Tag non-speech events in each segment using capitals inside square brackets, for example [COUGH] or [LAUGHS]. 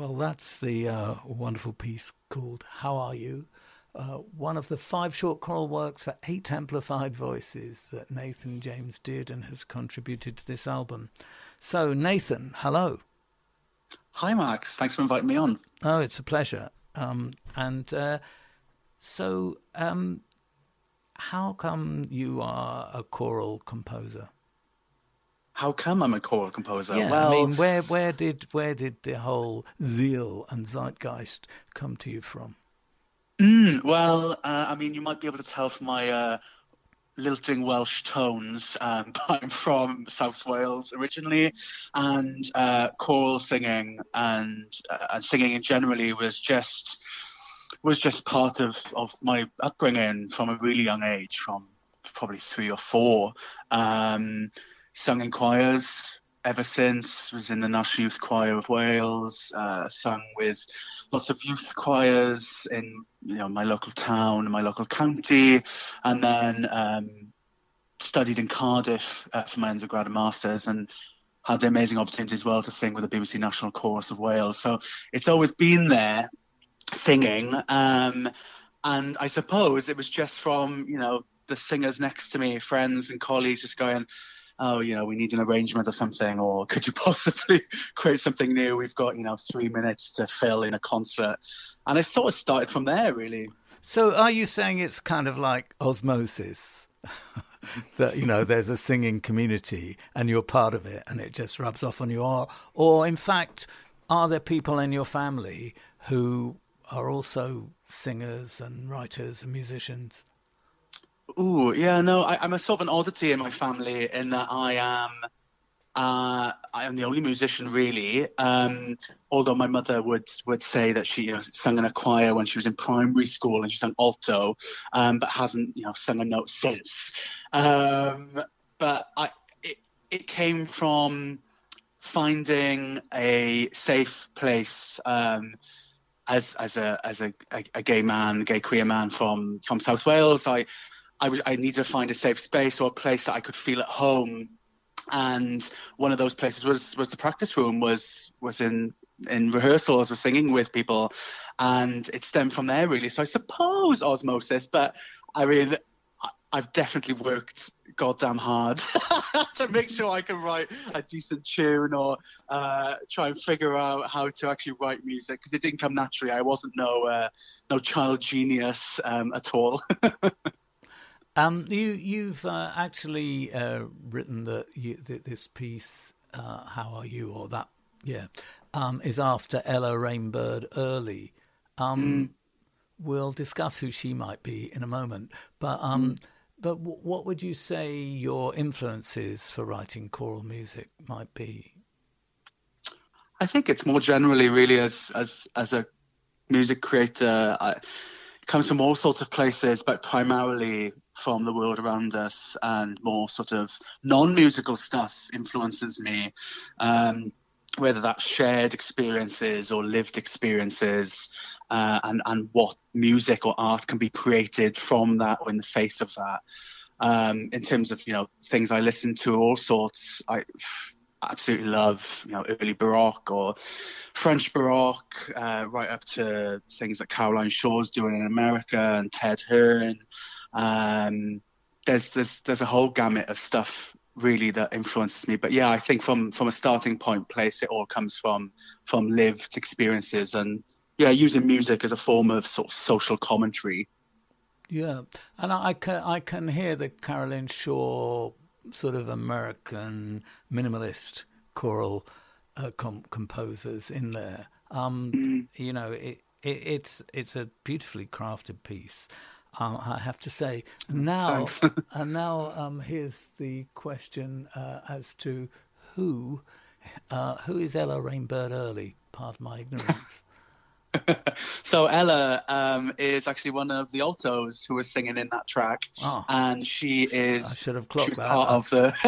Well, that's the uh, wonderful piece called How Are You? Uh, one of the five short choral works for eight amplified voices that Nathan James did and has contributed to this album. So, Nathan, hello. Hi, Max. Thanks for inviting me on. Oh, it's a pleasure. Um, and uh, so, um, how come you are a choral composer? How come I'm a choral composer? Yeah, well, I mean, where where did where did the whole zeal and zeitgeist come to you from? mm, well, uh, I mean, you might be able to tell from my uh, lilting Welsh tones. Um, [LAUGHS] but I'm from South Wales originally, and uh, choral singing and uh, and singing in generally was just was just part of, of my upbringing from a really young age, from probably three or four. Um, sung in choirs ever since. Was in the National Youth Choir of Wales. Uh, sung with lots of youth choirs in you know my local town my local county, and then um, studied in Cardiff uh, for my undergrad and masters and. Had the amazing opportunity as well to sing with the BBC National Chorus of Wales. So it's always been there, singing. Um, and I suppose it was just from, you know, the singers next to me, friends and colleagues just going, oh, you know, we need an arrangement of something, or could you [LAUGHS] possibly create something new? We've got, you know, three minutes to fill in a concert. And it sort of started from there, really. So are you saying it's kind of like osmosis? [LAUGHS] that you know there's a singing community and you're part of it and it just rubs off on you or or in fact are there people in your family who are also singers and writers and musicians Ooh, yeah, no, I, I'm a sort of an oddity in my family in that I am, uh, I am the only musician really. Um, although my mother would would say that she, you know, sung in a choir when she was in primary school and she sang alto, um, but hasn't, you know, sung a note since. Um, but I, it, it came from finding a safe place. Um, as as a as a, a, a gay man, gay queer man from from South Wales, I I, needed to find a safe space or a place that I could feel at home. And one of those places was was the practice room. was was in in rehearsals, was singing with people, and it stemmed from there really. So I suppose osmosis, but I mean, I've definitely worked goddamn hard [LAUGHS] to make sure I can write a decent tune or uh, try and figure out how to actually write music because it didn't come naturally. I wasn't no uh, no child genius um, at all. [LAUGHS] Um, you, you've uh, actually uh, written that this piece, uh, "How Are You?" or that, yeah, um, is after Ella Rainbird Early. Um, mm. We'll discuss who she might be in a moment, but um, mm. but w- what would you say your influences for writing choral music might be? I think it's more generally, really, as as as a music creator. I, comes from all sorts of places, but primarily from the world around us, and more sort of non-musical stuff influences me. Um, whether that's shared experiences or lived experiences, uh, and and what music or art can be created from that or in the face of that. Um, in terms of you know things I listen to, all sorts. I absolutely love, you know, early Baroque or French Baroque, uh, right up to things that Caroline Shaw's doing in America and Ted Hearne. Um, there's there's there's a whole gamut of stuff really that influences me. But yeah, I think from from a starting point place, it all comes from from lived experiences and yeah, using music as a form of sort of social commentary. Yeah, and I can I can hear the Caroline Shaw sort of American minimalist choral uh, com- composers in there. Um, mm. You know, it, it, it's it's a beautifully crafted piece. Um, I have to say now, and [LAUGHS] now um, here's the question uh, as to who uh, who is Ella Rainbird Early? Pardon my ignorance. [LAUGHS] [LAUGHS] so Ella um, is actually one of the altos who was singing in that track, oh. and she is. I should have clocked that. Part of the. [LAUGHS]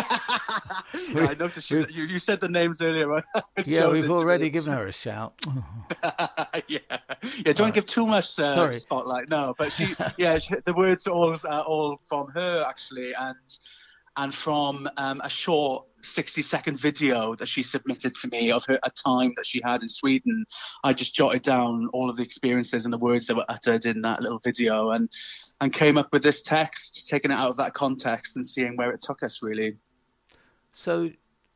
yeah, I noticed you, you, you, said the names earlier. [LAUGHS] Right? yeah, we've already given her a shout. yeah, yeah. Don't give too much uh, Sorry. spotlight. No, but she, yeah, she, the words are all are all from her actually, and and from um, a short 60 second video that she submitted to me of her, a time that she had in Sweden. I just jotted down all of the experiences and the words that were uttered in that little video and, and came up with this text, taking it out of that context and seeing where it took us really. So,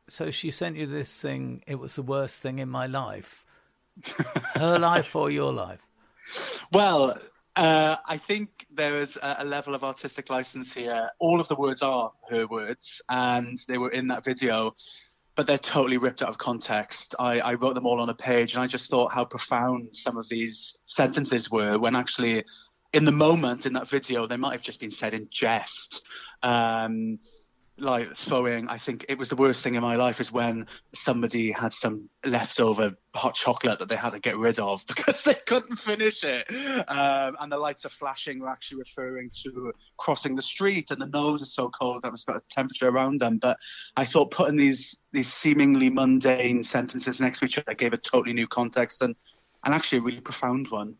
so she sent you this thing. It was the worst thing in my life. [LAUGHS] Her life or your life? Well, uh, I think there is a, a, level of artistic license here. All of the words are her words, and they were in that video, but they're totally ripped out of context. I, I wrote them all on a page, and I just thought how profound some of these sentences were when actually, in the moment in that video, they might have just been said in jest. Um, like throwing i think it was the worst thing in my life is when somebody had some leftover hot chocolate that they had to get rid of [LAUGHS] because they couldn't finish it. Um, and the lights are flashing were actually referring to crossing the street and the nose is so cold that was about the temperature around them. But i thought putting these these seemingly mundane sentences next to each other gave a totally new context and and actually a really profound one.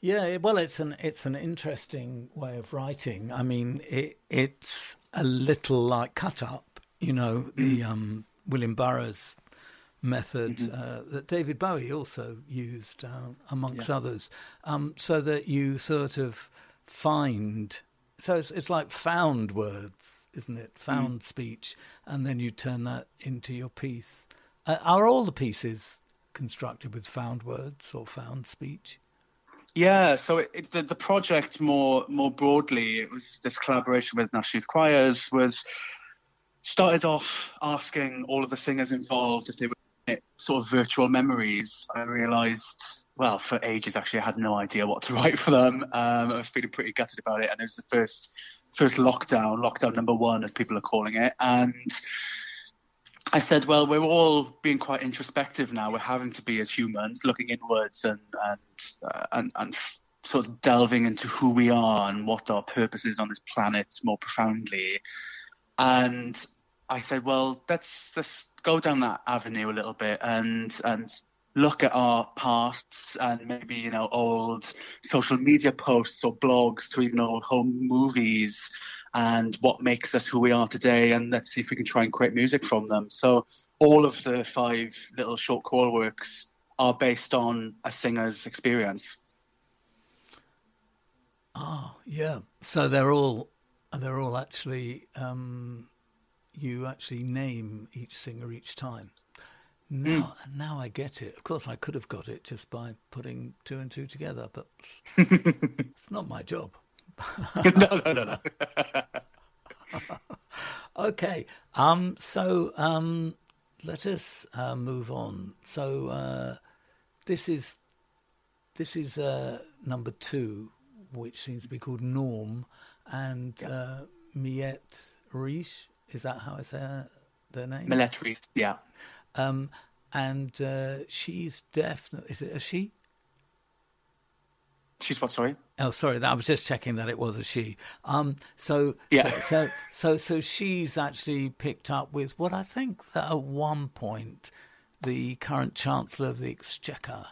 Yeah, well, it's an it's an interesting way of writing. I mean, it, it's a little like cut up, you know, the mm. um, William Burroughs method mm-hmm. uh, that David Bowie also used, uh, amongst yeah. others, um, so that you sort of find. So it's, it's like found words, isn't it? Found mm. speech, and then you turn that into your piece. Uh, are all the pieces constructed with found words or found speech? Yeah, so it, the, the project more more broadly, it was this collaboration with National Youth Choirs was started off asking all of the singers involved if they were sort of virtual memories. I realised, well, for ages actually, I had no idea what to [LAUGHS] write for them. Um, I was feeling pretty gutted about it, and it was the first first lockdown, lockdown number one, as people are calling it, and I said, well, we're all being quite introspective now. We're having to be as humans, looking inwards and and uh, and, and sort of delving into who we are and what our purpose is on this planet more profoundly. And I said, well, let's let's go down that avenue a little bit and and look at our pasts and maybe you know old social media posts or blogs to even old home movies and what makes us who we are today, and let's see if we can try and create music from them. So all of the five little short choral works are based on a singer's experience. Ah, yeah. So they're all they're all actually um, you actually name each singer each time. Now, mm. now I get it. Of course, I could have got it just by putting two and two together, but [LAUGHS] it's not my job. [LAUGHS] no, no, no, no. [LAUGHS] okay. Um. So, um, let us uh, move on. So, uh, this is this is uh, number two, which seems to be called Norm, and yeah. uh, Miette Riche. Is that how I say her, their name? Millette Riche. Yeah. Um, and uh, she's definitely. Is it a she? She's what? Sorry. Oh, sorry. I was just checking that it was a she. Um, so yeah. So, so so so she's actually picked up with what I think that at one point the current Chancellor of the Exchequer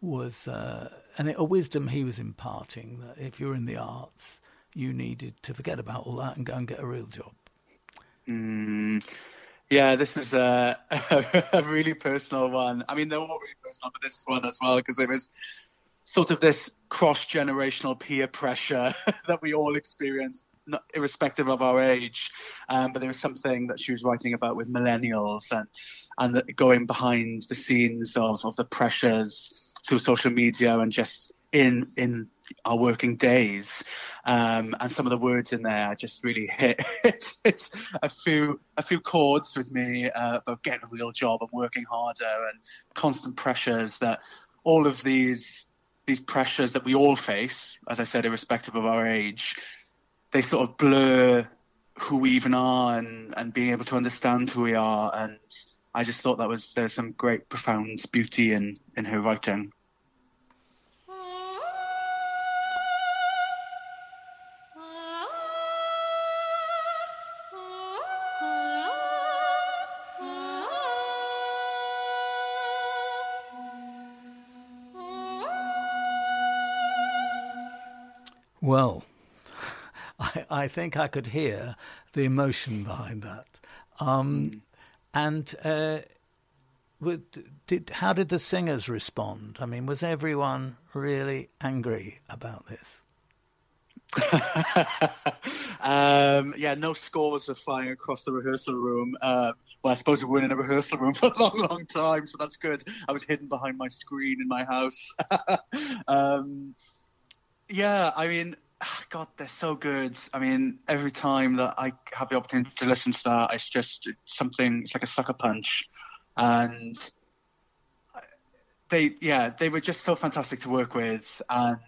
was, uh, and a wisdom he was imparting that if you're in the arts, you needed to forget about all that and go and get a real job. Mm, Yeah, this was a, [LAUGHS] a, really personal one. I mean, they're all really personal, but this one as well, because it was sort of this cross generational peer pressure [LAUGHS] that we all experience, not, irrespective of our age. Um, but there was something that she was writing about with millennials and and the, going behind the scenes of, of the pressures through social media and just in in our working days. Um, and some of the words in there just really hit, [LAUGHS] hit, a few a few chords with me uh, about getting a real job and working harder and constant pressures that all of these these pressures that we all face, as I said, irrespective of our age, they sort of blur who we even are and, and being able to understand who we are. And I just thought that was there's some great profound beauty in in her writing. I, think I could hear the emotion behind that. Um, and uh, did how did the singers respond? I mean, was everyone really angry about this? [LAUGHS] um, yeah, no scores were flying across the rehearsal room. Uh, well, I suppose we weren't in a rehearsal room [LAUGHS] for a long, long time, so that's good. I was hidden behind my screen in my house. [LAUGHS] um, yeah, I mean, Ah, God, they're so good. I mean, every time that I have the opportunity to listen to that, it's just something. It's like a sucker punch, and they, yeah, they were just so fantastic to work with, and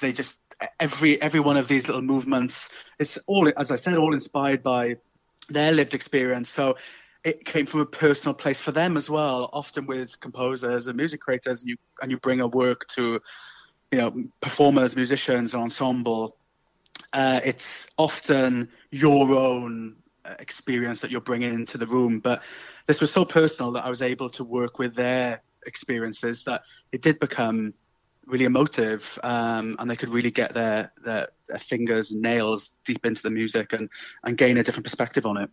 they just every every one of these little movements. It's all, as I said, all inspired by their lived experience. So it came from a personal place for them as well. Often with composers and music creators, and you and you bring a work to you know, performers, musicians, ensemble, uh, it's often your own uh, experience that you're bringing into the room. But this was so personal that I was able to work with their experiences that it did become really emotive um, and they could really get their, their, their fingers and nails deep into the music and, and gain a different perspective on it.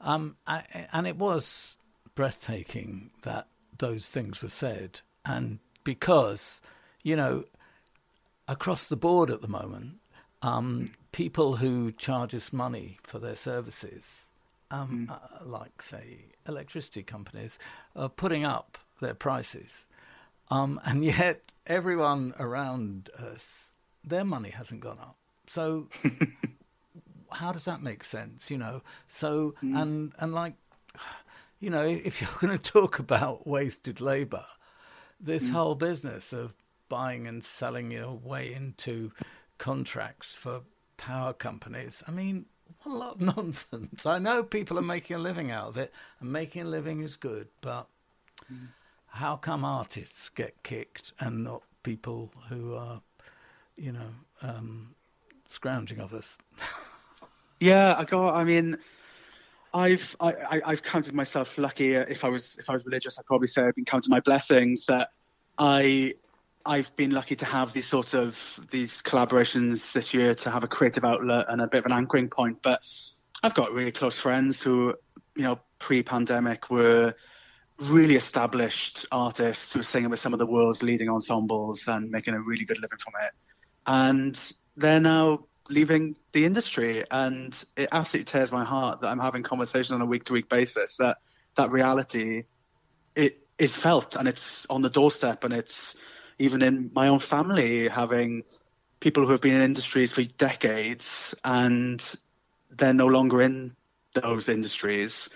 Um, I, and it was breathtaking that those things were said. And because you know, across the board at the moment, um, people who charge us money for their services, um, mm. uh, like, say, electricity companies, are putting up their prices. Um, and [LAUGHS] yet, everyone around us, their money hasn't gone up. So, [LAUGHS] how does that make sense? You know, so, mm. and, and like, [SIGHS] you know, if [LAUGHS] you're going to talk about wasted labor, this mm. whole business of buying and selling your way into contracts for power companies. I mean, what a lot of [LAUGHS] nonsense. I know people are making a living out of it, and making a living is good, but mm. how come artists get kicked and not people who are, you know, um, scrounging of us? [LAUGHS] yeah, I got. I mean, I've I, have counted myself lucky. If I was if I was religious, I'd probably say I've been counting my blessings that I I've been lucky to have these sort of these collaborations this year to have a creative outlet and a bit of an anchoring point. But I've got really close friends who, you know, pre-pandemic were really established artists who were singing with some of the world's leading ensembles and making a really good living from it. And they're now leaving the industry, and it absolutely tears my heart that I'm having conversations on a week-to-week basis that that reality it is felt and it's on the doorstep and it's even in my own family, having people who have been in industries for decades and they're no longer in those industries.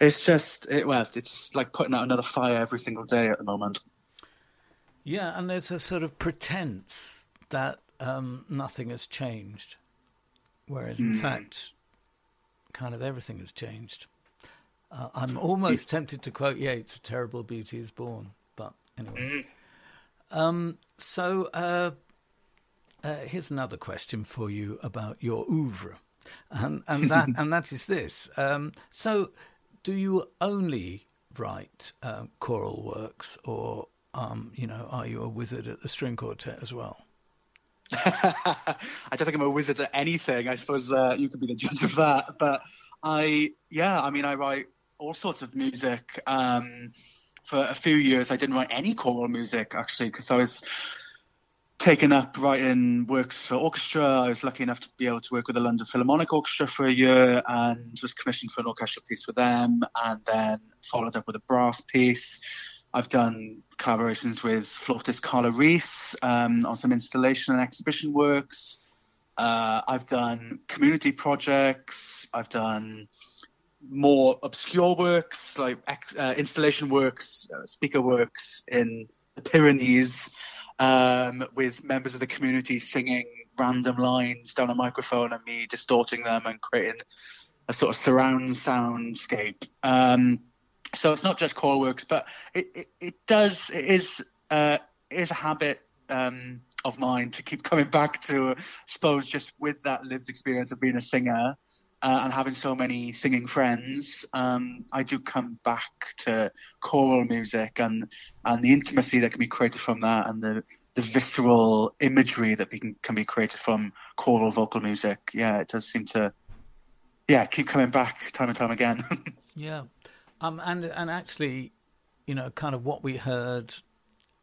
It's just, it, well, it's like putting out another fire every single day at the moment. Yeah, and there's a sort of pretense that um, nothing has changed, whereas in mm. fact, kind of everything has changed. Uh, I'm almost tempted to quote Yeats, "A terrible beauty is born," but anyway. Mm. Um, so uh, uh, here's another question for you about your oeuvre, and and that [LAUGHS] and that is this. Um, so, do you only write uh, choral works, or um, you know, are you a wizard at the string quartet as well? [LAUGHS] I don't think I'm a wizard at anything. I suppose uh, you could be the judge of that. But I yeah, I mean, I write all sorts of music. Um, for a few years, I didn't write any choral music actually because I was taken up writing works for orchestra. I was lucky enough to be able to work with the London Philharmonic Orchestra for a year and was commissioned for an orchestral piece for them, and then followed up with a brass piece. I've done collaborations with flautist Carla Rees um, on some installation and exhibition works. Uh, I've done community projects. I've done more obscure works like uh, installation works, uh, speaker works in the Pyrenees um, with members of the community singing random lines down a microphone and me distorting them and creating a sort of surround soundscape. Um, so it's not just choral works, but it, it, it does, it is, uh, a habit um, of mine to keep coming back to, I suppose, just with that lived experience of being a singer uh, and having so many singing friends, um, I do come back to choral music and and the intimacy that can be created from that, and the the visceral imagery that can can be created from choral vocal music. Yeah, it does seem to, yeah, keep coming back time and time again. [LAUGHS] yeah, um, and and actually, you know, kind of what we heard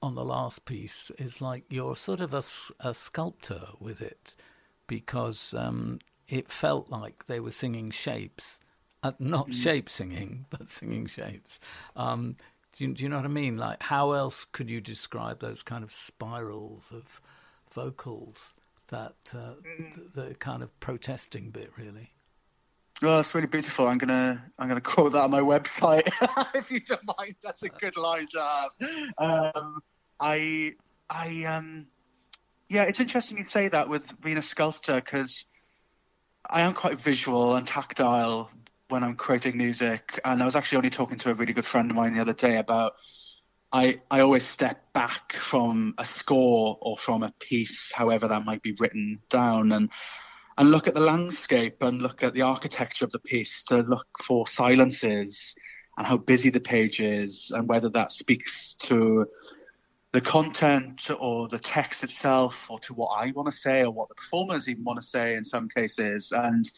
on the last piece is like you're sort of a, a sculptor with it because um, it felt like they were singing shapes, uh, not mm. shape singing, [LAUGHS] but singing shapes. Um, do, you, do you know what I mean? Like, how else could you describe those kind of spirals of vocals that uh, mm. the, the kind of protesting bit, really? Well, it's really beautiful. I'm gonna I'm gonna [LAUGHS] quote that on my website [LAUGHS] if you don't mind. That's a good line to have. Um, I I um yeah, it's interesting you say that with being a sculptor because I am quite visual and tactile when I'm creating music. And I was actually only talking to a really good friend of mine the other day about I, I always step back from a score or from a piece, however that might be written down, and and look at the landscape and look at the architecture of the piece to look for silences and how busy the page is and whether that speaks to the content or the text itself or to what I want to say or what the performers even want to say in some cases. And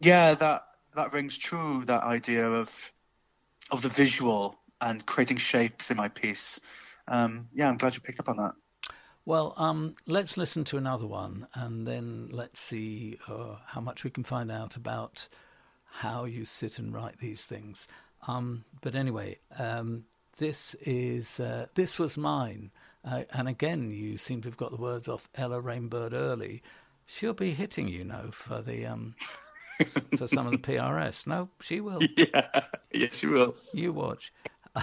yeah, that that rings true, that idea of of the visual and creating shapes in my piece. Um, yeah, I'm glad you picked up on that. Well, um, let's listen to another one and then let's see uh, how much we can find out about how you sit and write these things. Um, but anyway, um, this is uh, this was mine. Uh, and again, you seem to have got the words off Ella Rainbird Early. She'll be hitting you, know, for the um, [LAUGHS] for some of the PRS. No, she will. [LAUGHS] Yeah, yes, she will. You watch. [LAUGHS]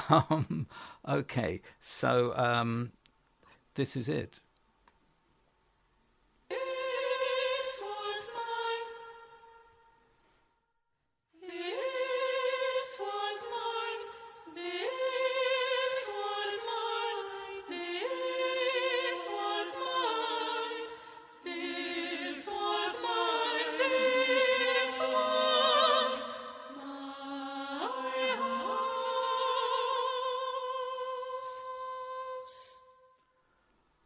Um, okay, so um, this is it.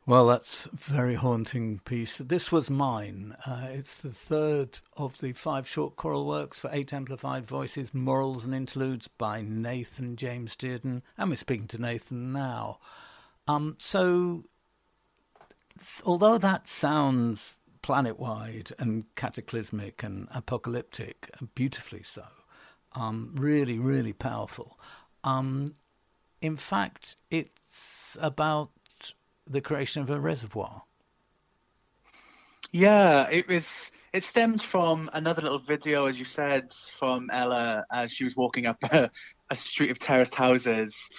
Well, that's a very haunting piece. This was mine. Uh, it's the third of the five short choral works for eight amplified voices, Morals and Interludes by Nathan James Dearden. And we're speaking to Nathan now. Um, so, although that sounds planet wide and cataclysmic and apocalyptic, and beautifully so, um, really, really powerful, um, in fact, it's about the creation of a reservoir? Yeah, it was. It stemmed from another little video, as you said, from Ella as she was walking up [LAUGHS] a, a street of terraced houses,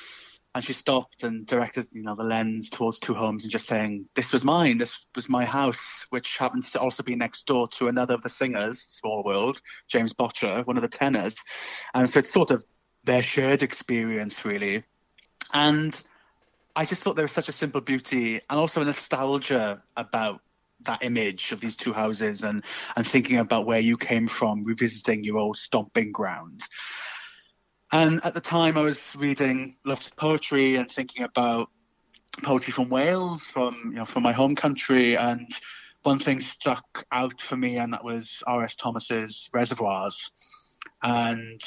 and she stopped and directed, you know, the lens towards two homes and just saying, "This was mine. This was my house," which happens to also be next door to another of the singers, Small World, James Botcher, one of the tenors, and so it's sort of their shared experience, really. And I just thought there was such a simple beauty and also a nostalgia about that image of these two houses and and thinking about where you came from, revisiting your old stomping ground. And at the time, I was reading lots of poetry and thinking about poetry from Wales, from you know from my home country, and one thing stuck out for me, and that was R.S. Thomas's Reservoirs. and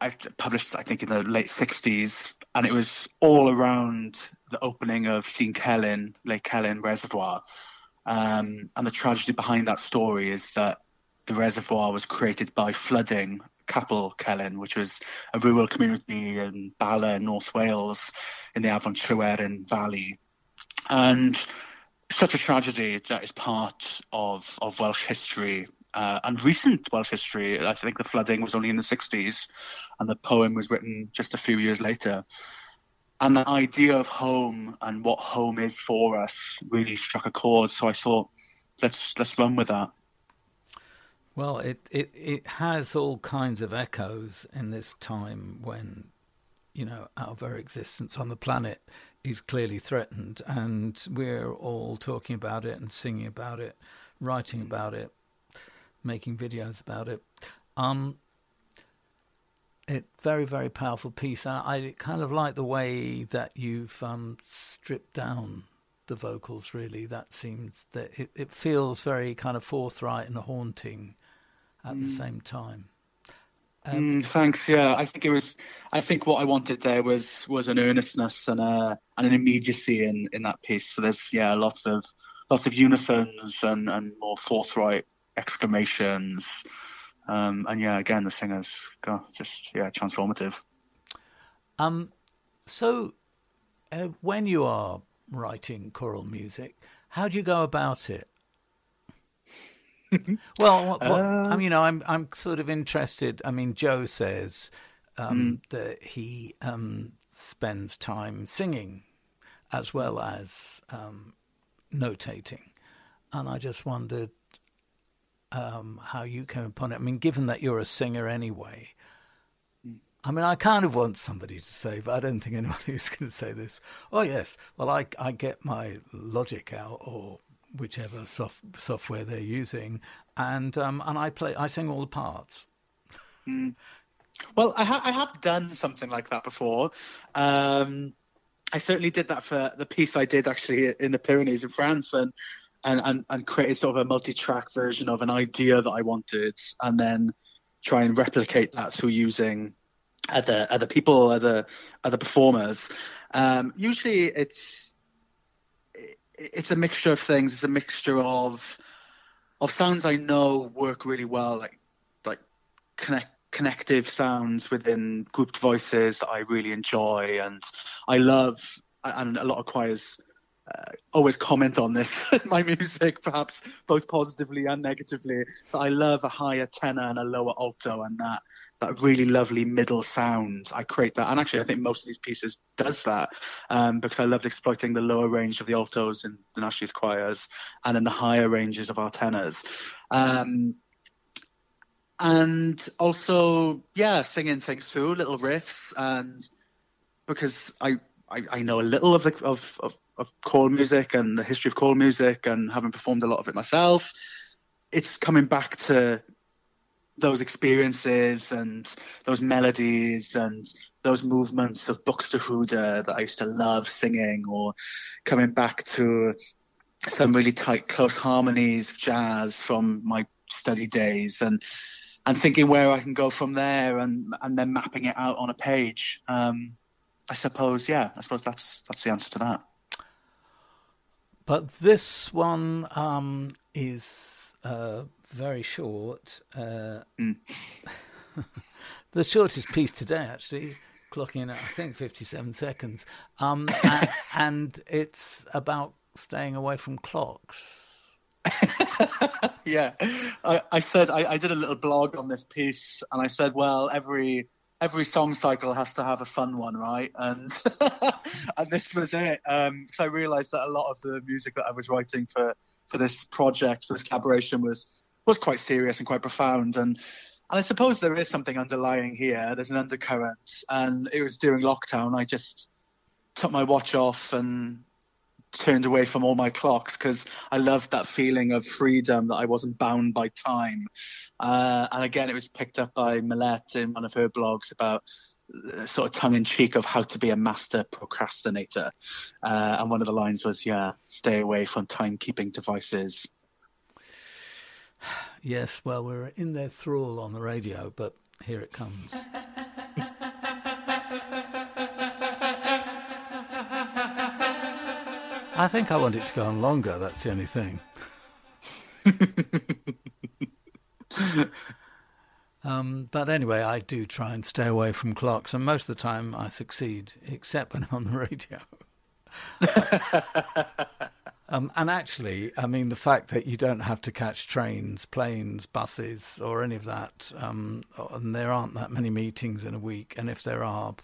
I published, I think, in the late 60s, and it was all around the opening of Celyn, Lake Celyn Reservoir. Um, and the tragedy behind that story is that the reservoir was created by flooding Capel Celyn, which was a rural community in Bala, North Wales, in the Afon Tryweryn Valley. And such a tragedy that is part of, of Welsh history uh, and recent Welsh history. I think the flooding was only in the 60s, and the poem was written just a few years later. And the idea of home and what home is for us really struck a chord. So I thought, let's let's run with that. Well, it, it, it has all kinds of echoes in this time when, you know, our very existence on the planet is clearly threatened, and we're all talking about it and singing about it, writing about it, making videos about it. Um, it very very powerful piece. I, I kind of like the way that you've um, stripped down the vocals. Really, that seems that it, it feels very kind of forthright and haunting at mm. the same time. Um, mm, thanks. Yeah, I think it was. I think what I wanted there was was an earnestness and a and an immediacy in in that piece. So there's yeah lots of lots of unisons and and more forthright exclamations. Um, and yeah, again, the singers go just yeah transformative. Um, so uh, when you are writing choral music, how do you go about it? [LAUGHS] well, what, what, uh, I mean, you know, I'm I'm sort of interested. I mean, Joe says um, mm. that he um, spends time singing as well as um, notating, and I just wondered um, how you came upon it. I mean, given that you're a singer anyway, I mean, I kind of want somebody to say, but I don't think anybody [LAUGHS] is going to say this. Oh, yes, well, I, I get my Logic out or whichever soft, software they're using, and um, and I play, I sing all the parts. Mm. [LAUGHS] Well, I, ha- I, have done something like that before. Um, I certainly did that for the piece I did actually in the Pyrenees in France, and and, and, and created sort of a multi-track version of an idea that I wanted, and then try and replicate that through using other other people, other other performers. Um, usually, it's it's a mixture of things. It's a mixture of of sounds I know work really well, like like connect connective sounds within grouped voices that I really enjoy, and I love. And a lot of choirs uh, always comment on this [LAUGHS] my music, perhaps both positively and negatively. But I love a higher tenor and a lower alto, and that that really lovely middle sound. I create that, and actually, I think most of these pieces does that um, because I loved exploiting the lower range of the altos in the Youth choirs, and then the higher ranges of our tenors. Um, and also, yeah, singing things through little riffs, and because I I, I know a little of the of, of of choral music and the history of choral music and having performed a lot of it myself, it's coming back to those experiences and those melodies and those movements of Buxtehude that I used to love singing or coming back to some really tight close harmonies of jazz from my study days and and thinking where I can go from there and and then mapping it out on a page. Um, I suppose, yeah, I suppose that's that's the answer to that. But this one um, is uh, very short. Uh, mm. [LAUGHS] the shortest piece today, actually, clocking in at I think 57 seconds. Um, and, [LAUGHS] and, it's about staying away from clocks. [LAUGHS] yeah, I, I said I, I, did a little blog on this piece, and I said, well, every every song cycle has to have a fun one, right? And [LAUGHS] and this was it. Um, because I realised that a lot of the music that I was writing for for this project, for this collaboration, was was quite serious and quite profound. And and I suppose there is something underlying here. There's an undercurrent. And it was during lockdown. I just took my watch off and turned away from all my clocks because I loved that feeling of freedom that I wasn't bound by time. Uh, and again, it was picked up by Millette in one of her blogs about uh, sort of tongue in cheek of how to be a master procrastinator. Uh, and one of the lines was, yeah, stay away from timekeeping devices. [SIGHS] Yes, well, we're in their thrall on the radio, but here it comes. [LAUGHS] I think I want it to go on longer, that's the only thing. [LAUGHS] um, but anyway, I do try and stay away from clocks, and most of the time I succeed, except when I'm on the radio. [LAUGHS] um, and actually, I mean, the fact that you don't have to catch trains, planes, buses, or any of that, um, and there aren't that many meetings in a week, and if there are,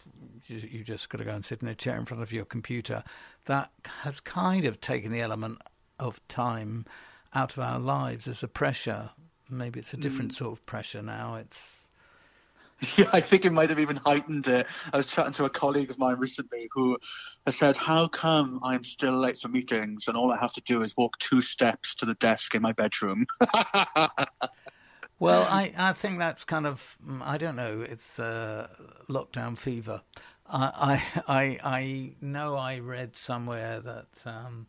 you, you just got to go and sit in a chair in front of your computer. That has kind of taken the element of time out of our lives as a pressure. Maybe it's a different mm. sort of pressure now. It's [LAUGHS] Yeah, I think it might have even heightened it. I was chatting to a colleague of mine recently who has said, How come I'm still late for meetings and all I have to do is walk two steps to the desk in my bedroom? [LAUGHS] well, I, I think that's kind of, mm, I don't know, it's uh, lockdown fever. I, I, I know I read somewhere that um,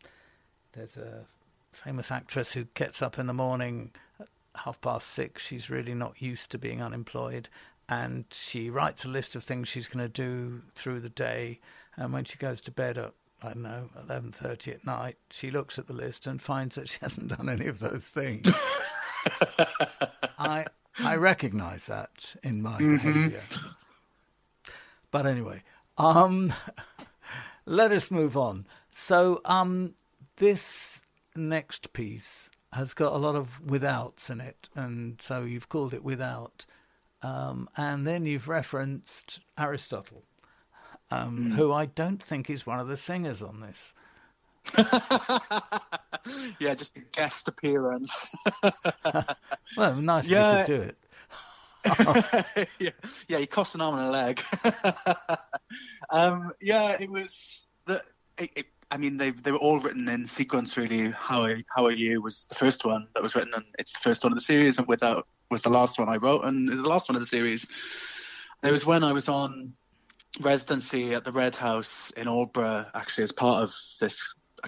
there's a famous actress who gets up in the morning at half past six. She's really not used to being unemployed, and she writes a list of things she's going to do through the day. And when she goes to bed at I don't know eleven thirty at night, she looks at the list and finds that she [LAUGHS] hasn't done any of those things. [LAUGHS] I I recognise that in my mm-hmm. behaviour. But anyway, um, [LAUGHS] let us move on. So um, this next piece has got a lot of withouts in it, and so you've called it without. Um, and then you've referenced Aristotle, um, mm. who I don't think is one of the singers on this. [LAUGHS] yeah, just a guest appearance. [LAUGHS] well, nice yeah. you could do it. [LAUGHS] yeah, yeah, he cost an arm and a leg. [LAUGHS] um, yeah, it was the. It, it, I mean, they they were all written in sequence. Really, how how are you was the first one that was written, and it's the first one of the series, and without was the last one I wrote, and the last one of the series. It was when I was on residency at the Red House in Aldeburgh, actually, as part of this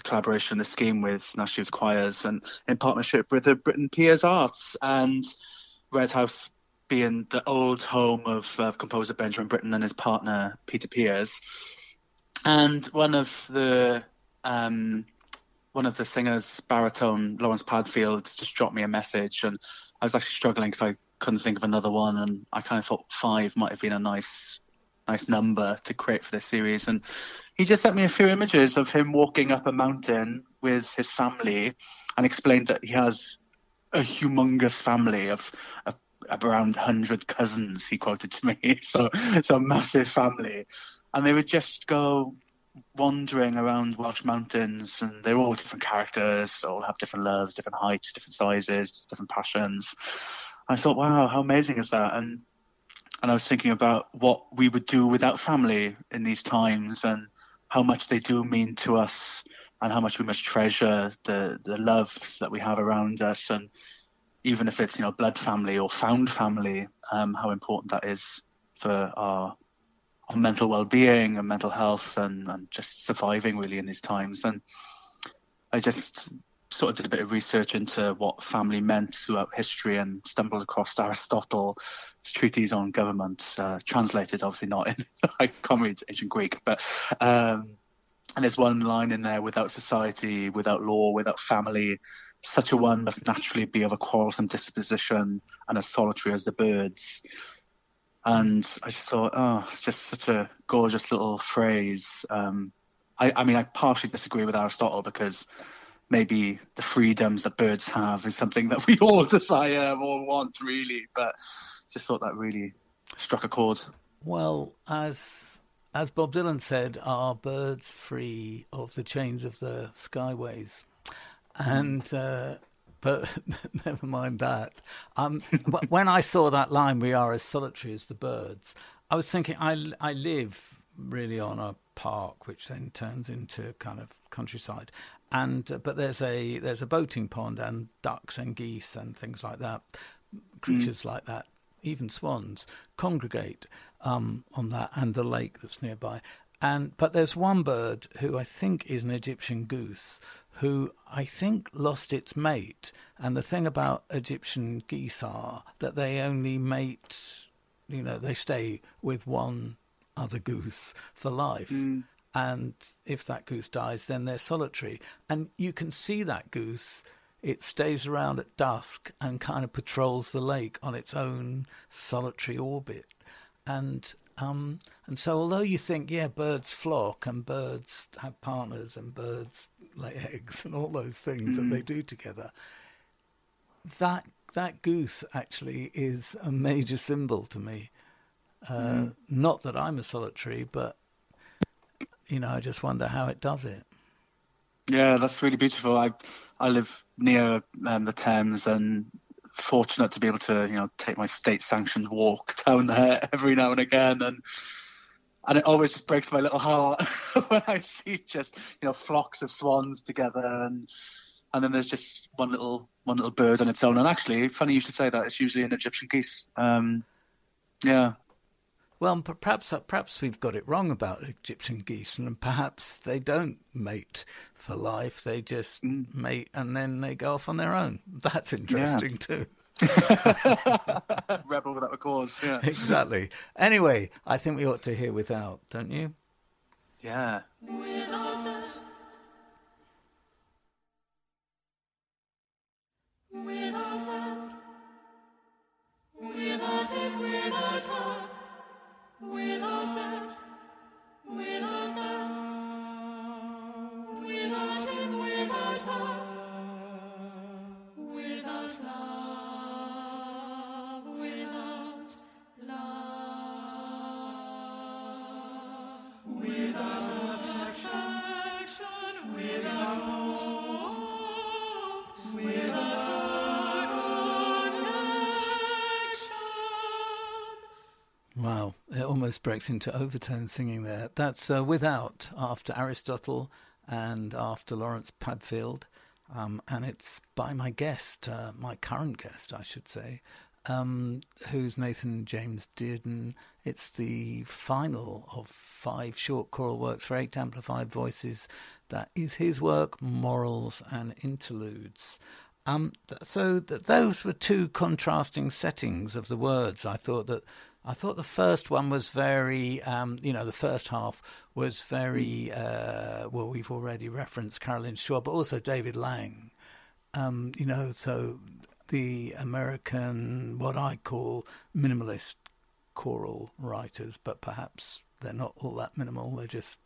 collaboration, this scheme with Youth Choirs, and in partnership with the Britten Pears Arts and Red House being the old home of composer Benjamin Britten and his partner Peter Pears. And one of the um, one of the singers, baritone Lawrence Padfield, just dropped me a message, and I was actually struggling because I couldn't think of another one, and I kind of thought five might have been a nice, nice number to create for this series. And he just sent me a few images of him walking up a mountain with his family, and explained that he has a humongous family of, of around 100 cousins he quoted to me [LAUGHS] so so a massive family and they would just go wandering around Welsh mountains, and they're all different characters, all have different loves, different heights, different sizes, different passions. I thought, wow, how amazing is that? And and I was thinking about what we would do without family in these times, and how much they do mean to us, and how much we must treasure the the loves that we have around us, and even if it's you know blood family or found family, um, how important that is for our on mental well-being and mental health and, and just surviving really in these times. And I just sort of did a bit of research into what family meant throughout history and stumbled across Aristotle's treatise on government, uh, translated obviously not in [LAUGHS] like common ancient Greek, but um, and there's one line in there: without society, without law, without family, such a one must naturally be of a quarrelsome disposition and as solitary as the birds. And I just thought, oh, it's just such a gorgeous little phrase. Um, I, I mean, I partially disagree with Aristotle because maybe the freedoms that birds have is something that we all [LAUGHS] desire or want, really. But just thought that really struck a chord. Well, as as Bob Dylan said, are birds free of the chains of the skyways? And uh, but [LAUGHS] never mind that. Um, when I saw that line, "We are as solitary as the birds," I was thinking, I I live really on a park, which then turns into kind of countryside, and uh, but there's a there's a boating pond and ducks and geese and things like that, creatures mm. like that, even swans congregate um, on that and the lake that's nearby. And but there's one bird who I think is an Egyptian goose who I think lost its mate. And the thing about Egyptian geese are that they only mate, you know, they stay with one other goose for life. Mm. And if that goose dies, then they're solitary. And you can see that goose. It stays around at dusk and kind of patrols the lake on its own solitary orbit. And um, and so, although you think, yeah, birds flock and birds have partners and birds lay [LAUGHS] eggs and all those things mm-hmm. that they mm. do together, that that goose actually is a major symbol to me. Uh, mm. Not that I'm a solitary, but you know, I just wonder how it does it. Yeah, that's really beautiful. I I live near um, the Thames, and fortunate to be able to you know take my state sanctioned walk [LAUGHS] down there every now and again and and it always just breaks my little heart [LAUGHS] when I see just you know flocks of swans together and and then there's just one little one little bird on its own and actually funny you should say that it's usually an Egyptian geese um, yeah well, perhaps perhaps we've got it wrong about Egyptian geese, and perhaps they don't mate for life. They just mm. mate and then they go off on their own. That's interesting yeah. too. [LAUGHS] Rebel without a cause. Yeah. Exactly. Anyway, I think we ought to hear without, don't you? Yeah. Without that. Without that. Without him, without her. Without that, without that, without him, without her, without love, Wow, it almost breaks into overtone singing there. That's uh, Without after Aristotle and after Lawrence Padfield. Um, and it's by my guest, uh, my current guest, I should say, um, who's Nathan James Dearden. It's the final of five short choral works for eight amplified voices. That is his work, Morals and Interludes. Um, so th- those were two contrasting settings of the words. I thought that I thought the first one was very, um, you know, the first half was very, uh, well, we've already referenced Caroline Shaw, but also David Lang. Um, you know, so the American, what I call minimalist choral writers, but perhaps they're not all that minimal, they're just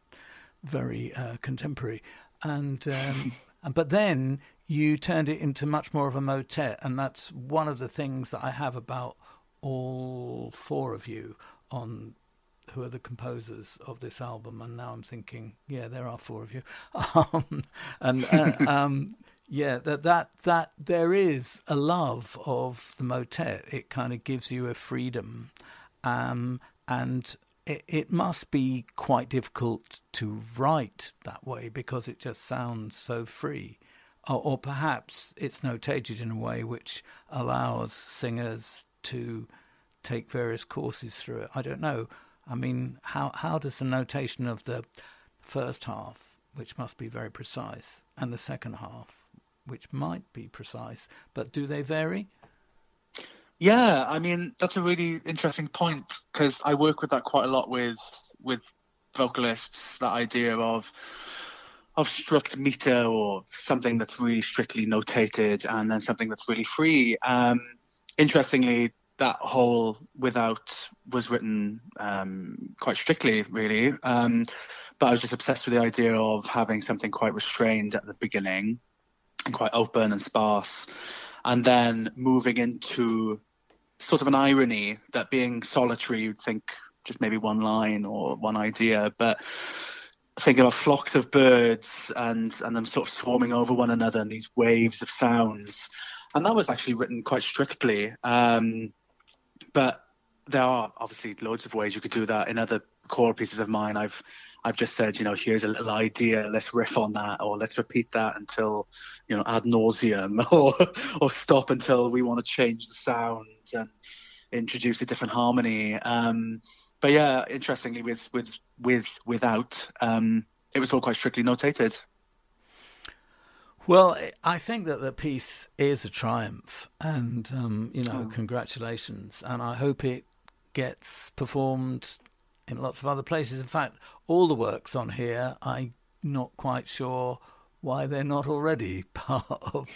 very uh, contemporary. And, um, [LAUGHS] but then you turned it into much more of a motet, and that's one of the things that I have about all four of you on who are the composers of this album, and now I'm thinking, yeah, there are four of you, [LAUGHS] um, and uh, [LAUGHS] um, yeah, that that that there is a love of the motet. It kind of gives you a freedom, um, and it, it must be quite difficult to write that way because it just sounds so free. Or, or perhaps it's notated in a way which allows singers to take various courses through it. I don't know. I mean, how how does the notation of the first half, which must be very precise, and the second half, which might be precise, but do they vary? Yeah, I mean that's a really interesting point because I work with that quite a lot with with vocalists. That idea of of strict meter or something that's really strictly notated, and then something that's really free. Um, interestingly, that whole without was written um, quite strictly, really. Um, but I was just obsessed with the idea of having something quite restrained at the beginning and quite open and sparse, and then moving into sort of an irony that being solitary, you'd think just maybe one line or one idea, but thinking of flocks of birds and and them sort of swarming over one another and these waves of sounds and that was actually written quite strictly. Um, but there are obviously loads of ways you could do that. In other core pieces of mine, I've I've just said, you know, here's a little idea, let's riff on that, or let's repeat that until, you know, ad nauseum, [LAUGHS] or or stop until we want to change the sound and introduce a different harmony. Um, but yeah, interestingly, with with with without, um, it was all quite strictly notated. Well, I think that the piece is a triumph, and um, you know, Oh. congratulations, and I hope it gets performed in lots of other places. In fact, all the works on here, I'm not quite sure why they're not already [LAUGHS] part of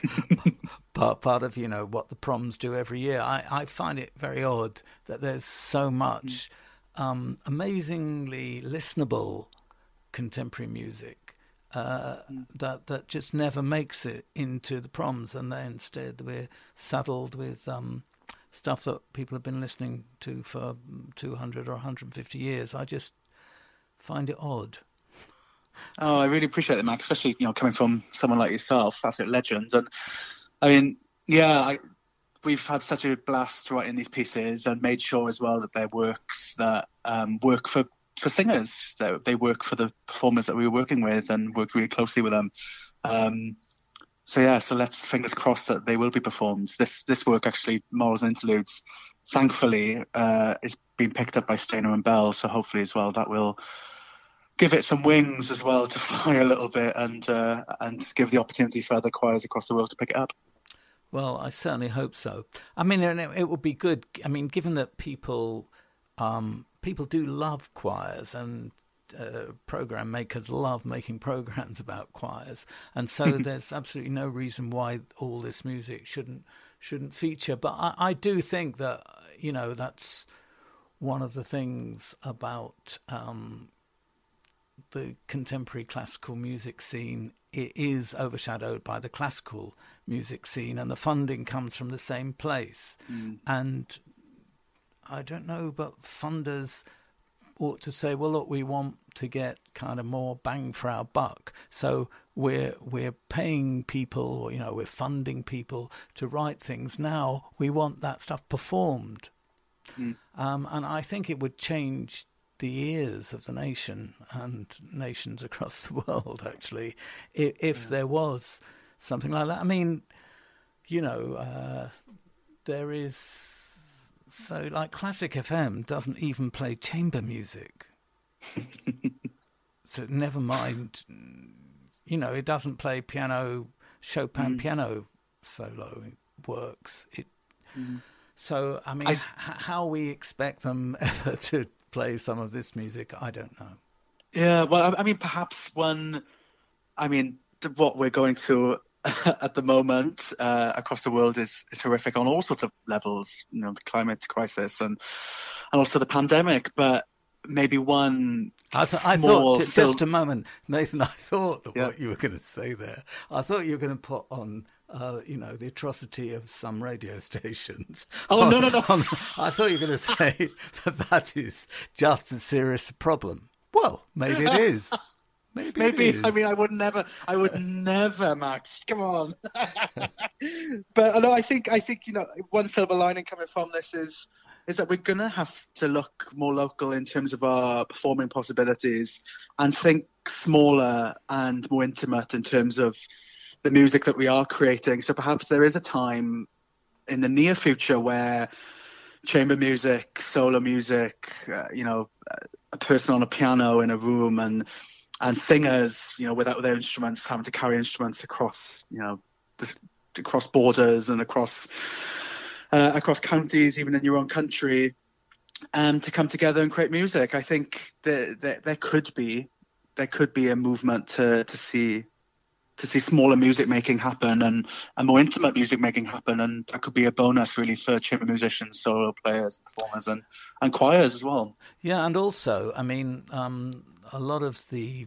part part of you know what the proms do every year. I, I find it very odd that there's so much um, amazingly listenable contemporary music uh, that that just never makes it into the proms, and then instead we're saddled with um, stuff that people have been listening to for 200 or 150 years. I just find it odd. [LAUGHS] Oh, I really appreciate it, Max, especially you know coming from someone like yourself, absolute legend. And I mean, yeah, I, we've had such a blast writing these pieces and made sure as well that they're works that um, work for for singers. That they work for the performers that we were working with and worked really closely with them. Um, so yeah, so let's fingers crossed that they will be performed. This this work actually, Morals and Interludes, thankfully, uh, is being picked up by Stainer and Bell. So hopefully as well that will give it some wings as well to [LAUGHS] fly a little bit and uh, and give the opportunity for other choirs across the world to pick it up. Well, I certainly hope so. I mean, it would be good. I mean, given that people um, people do love choirs and uh, program makers love making programs [LAUGHS] about choirs, and so there's absolutely no reason why all this music shouldn't shouldn't feature. But I, I do think that you know that's one of the things about um, the contemporary classical music scene. It is overshadowed by the classical music scene and the funding comes from the same place. And i don't know but funders ought to say well look we want to get kind of more bang for our buck so we're we're paying people or you know we're funding people to write things now we want that stuff performed um, and I think it would change the ears of the nation and nations [LAUGHS] across the world, actually, if, if there was something like that. I mean, you know, uh, there is. So, like, Classic FM doesn't even play chamber music. [LAUGHS] so, never mind, you know, it doesn't play piano, Chopin mm. piano solo works. It mm. so, I mean, I- h- how we expect them [LAUGHS] ever to play some of this music, I don't know. Yeah, well, I, I mean, perhaps one. I mean, the, what we're going through [LAUGHS] at the moment uh, across the world is, is horrific on all sorts of levels. You know, the climate crisis and and also the pandemic. But maybe one. I, th- I thought, film- just a moment, Nathan, I thought that Yeah. what you were going to say there, I thought you were going to put on, uh, you know, the atrocity of some radio [LAUGHS] stations. Oh, no, no, no. On- I thought you were going [LAUGHS] to say that that is just as serious a problem. Well, maybe it is. Maybe, Maybe I mean I would never I would never Max. Come on. [LAUGHS] But no I think I think you know one silver lining coming from this is is that we're gonna have to look more local in terms of our performing possibilities and think smaller and more intimate in terms of the music that we are creating. So perhaps there is a time in the near future where chamber music, solo music, uh, you know, a person on a piano in a room and and singers, you know, without their instruments, having to carry instruments across, you know, across borders and across uh, across counties, even in your own country, and to come together and create music. I think that, that there could be there could be a movement to to see to see smaller music making happen and, and more intimate music making happen and that could be a bonus really for chamber musicians, solo players, performers and, and choirs as well. Yeah, and also, I mean, um, a lot of the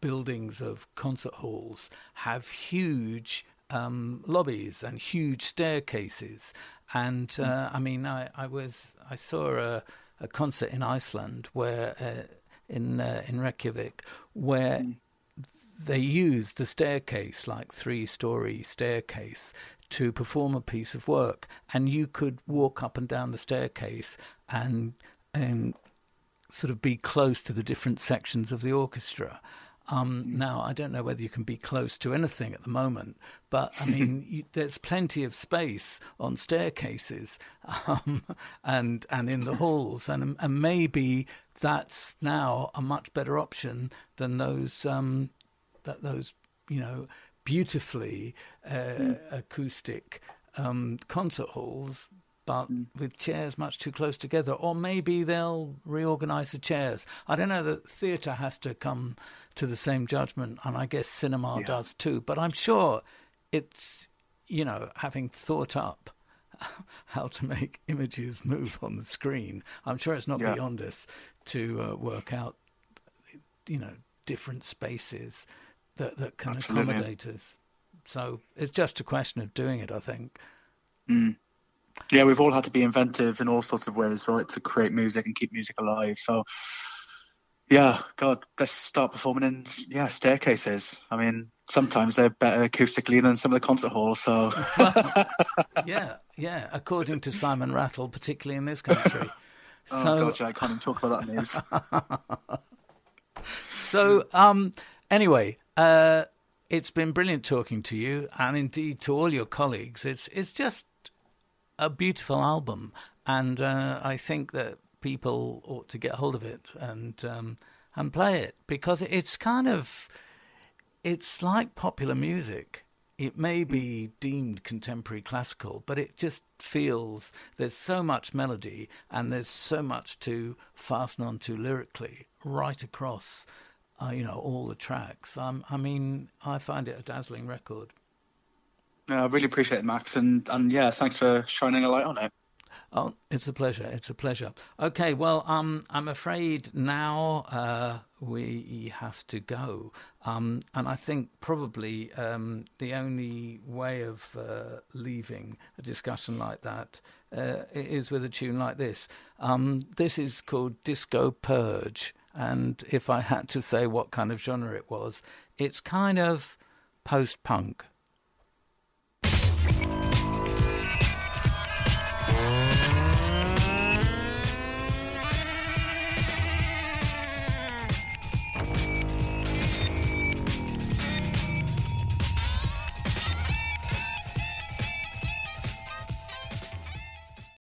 buildings of concert halls have huge um, lobbies and huge staircases. And uh, I mean, I, I was I saw a, a concert in Iceland where uh, in uh, in Reykjavik where they used the staircase, like three story staircase, to perform a piece of work. And you could walk up and down the staircase and and sort of be close to the different sections of the orchestra. Um, now, I don't know whether you can be close to anything at the moment, but I mean, [LAUGHS] you, there's plenty of space on staircases um, [LAUGHS] and and in the halls, and and maybe that's now a much better option than those um, that those you know beautifully uh, acoustic um, concert halls. But with chairs much too close together, or maybe they'll reorganise the chairs. I don't know that theatre has to come to the same judgment, and I guess cinema Yeah. does too. But I'm sure it's, you know, having thought up [LAUGHS] how to make images move on the screen. I'm sure it's not Yeah. beyond us to uh, work out, you know, different spaces that, that can Absolutely. accommodate us. So it's just a question of doing it, I think. Yeah, we've all had to be inventive in all sorts of ways, right, to create music and keep music alive. So, yeah, God, let's start performing in yeah staircases. I mean, sometimes they're better acoustically than some of the concert halls. So, [LAUGHS] Yeah, yeah. According to Simon Rattle, particularly in this country. [LAUGHS] oh So, God, yeah, I can't even talk about that news. [LAUGHS] so um, anyway, uh, it's been brilliant talking to you, and indeed to all your colleagues. It's it's just a beautiful album, and uh, I think that people ought to get hold of it and um, and play it because it's kind of it's like popular music. It may be deemed contemporary classical, but it just feels there's so much melody and there's so much to fasten onto lyrically right across, uh, you know, all the tracks. Um, I mean, I find it a dazzling record. I really appreciate it, Max, and and yeah, thanks for shining a light on it. Oh, it's a pleasure. It's a pleasure. Okay, well, um, I'm afraid now uh, we have to go. Um, and I think probably um, the only way of uh, leaving a discussion like that uh, is with a tune like this. Um, this is called Disco Purge. And if I had to say what kind of genre it was, it's kind of post punk.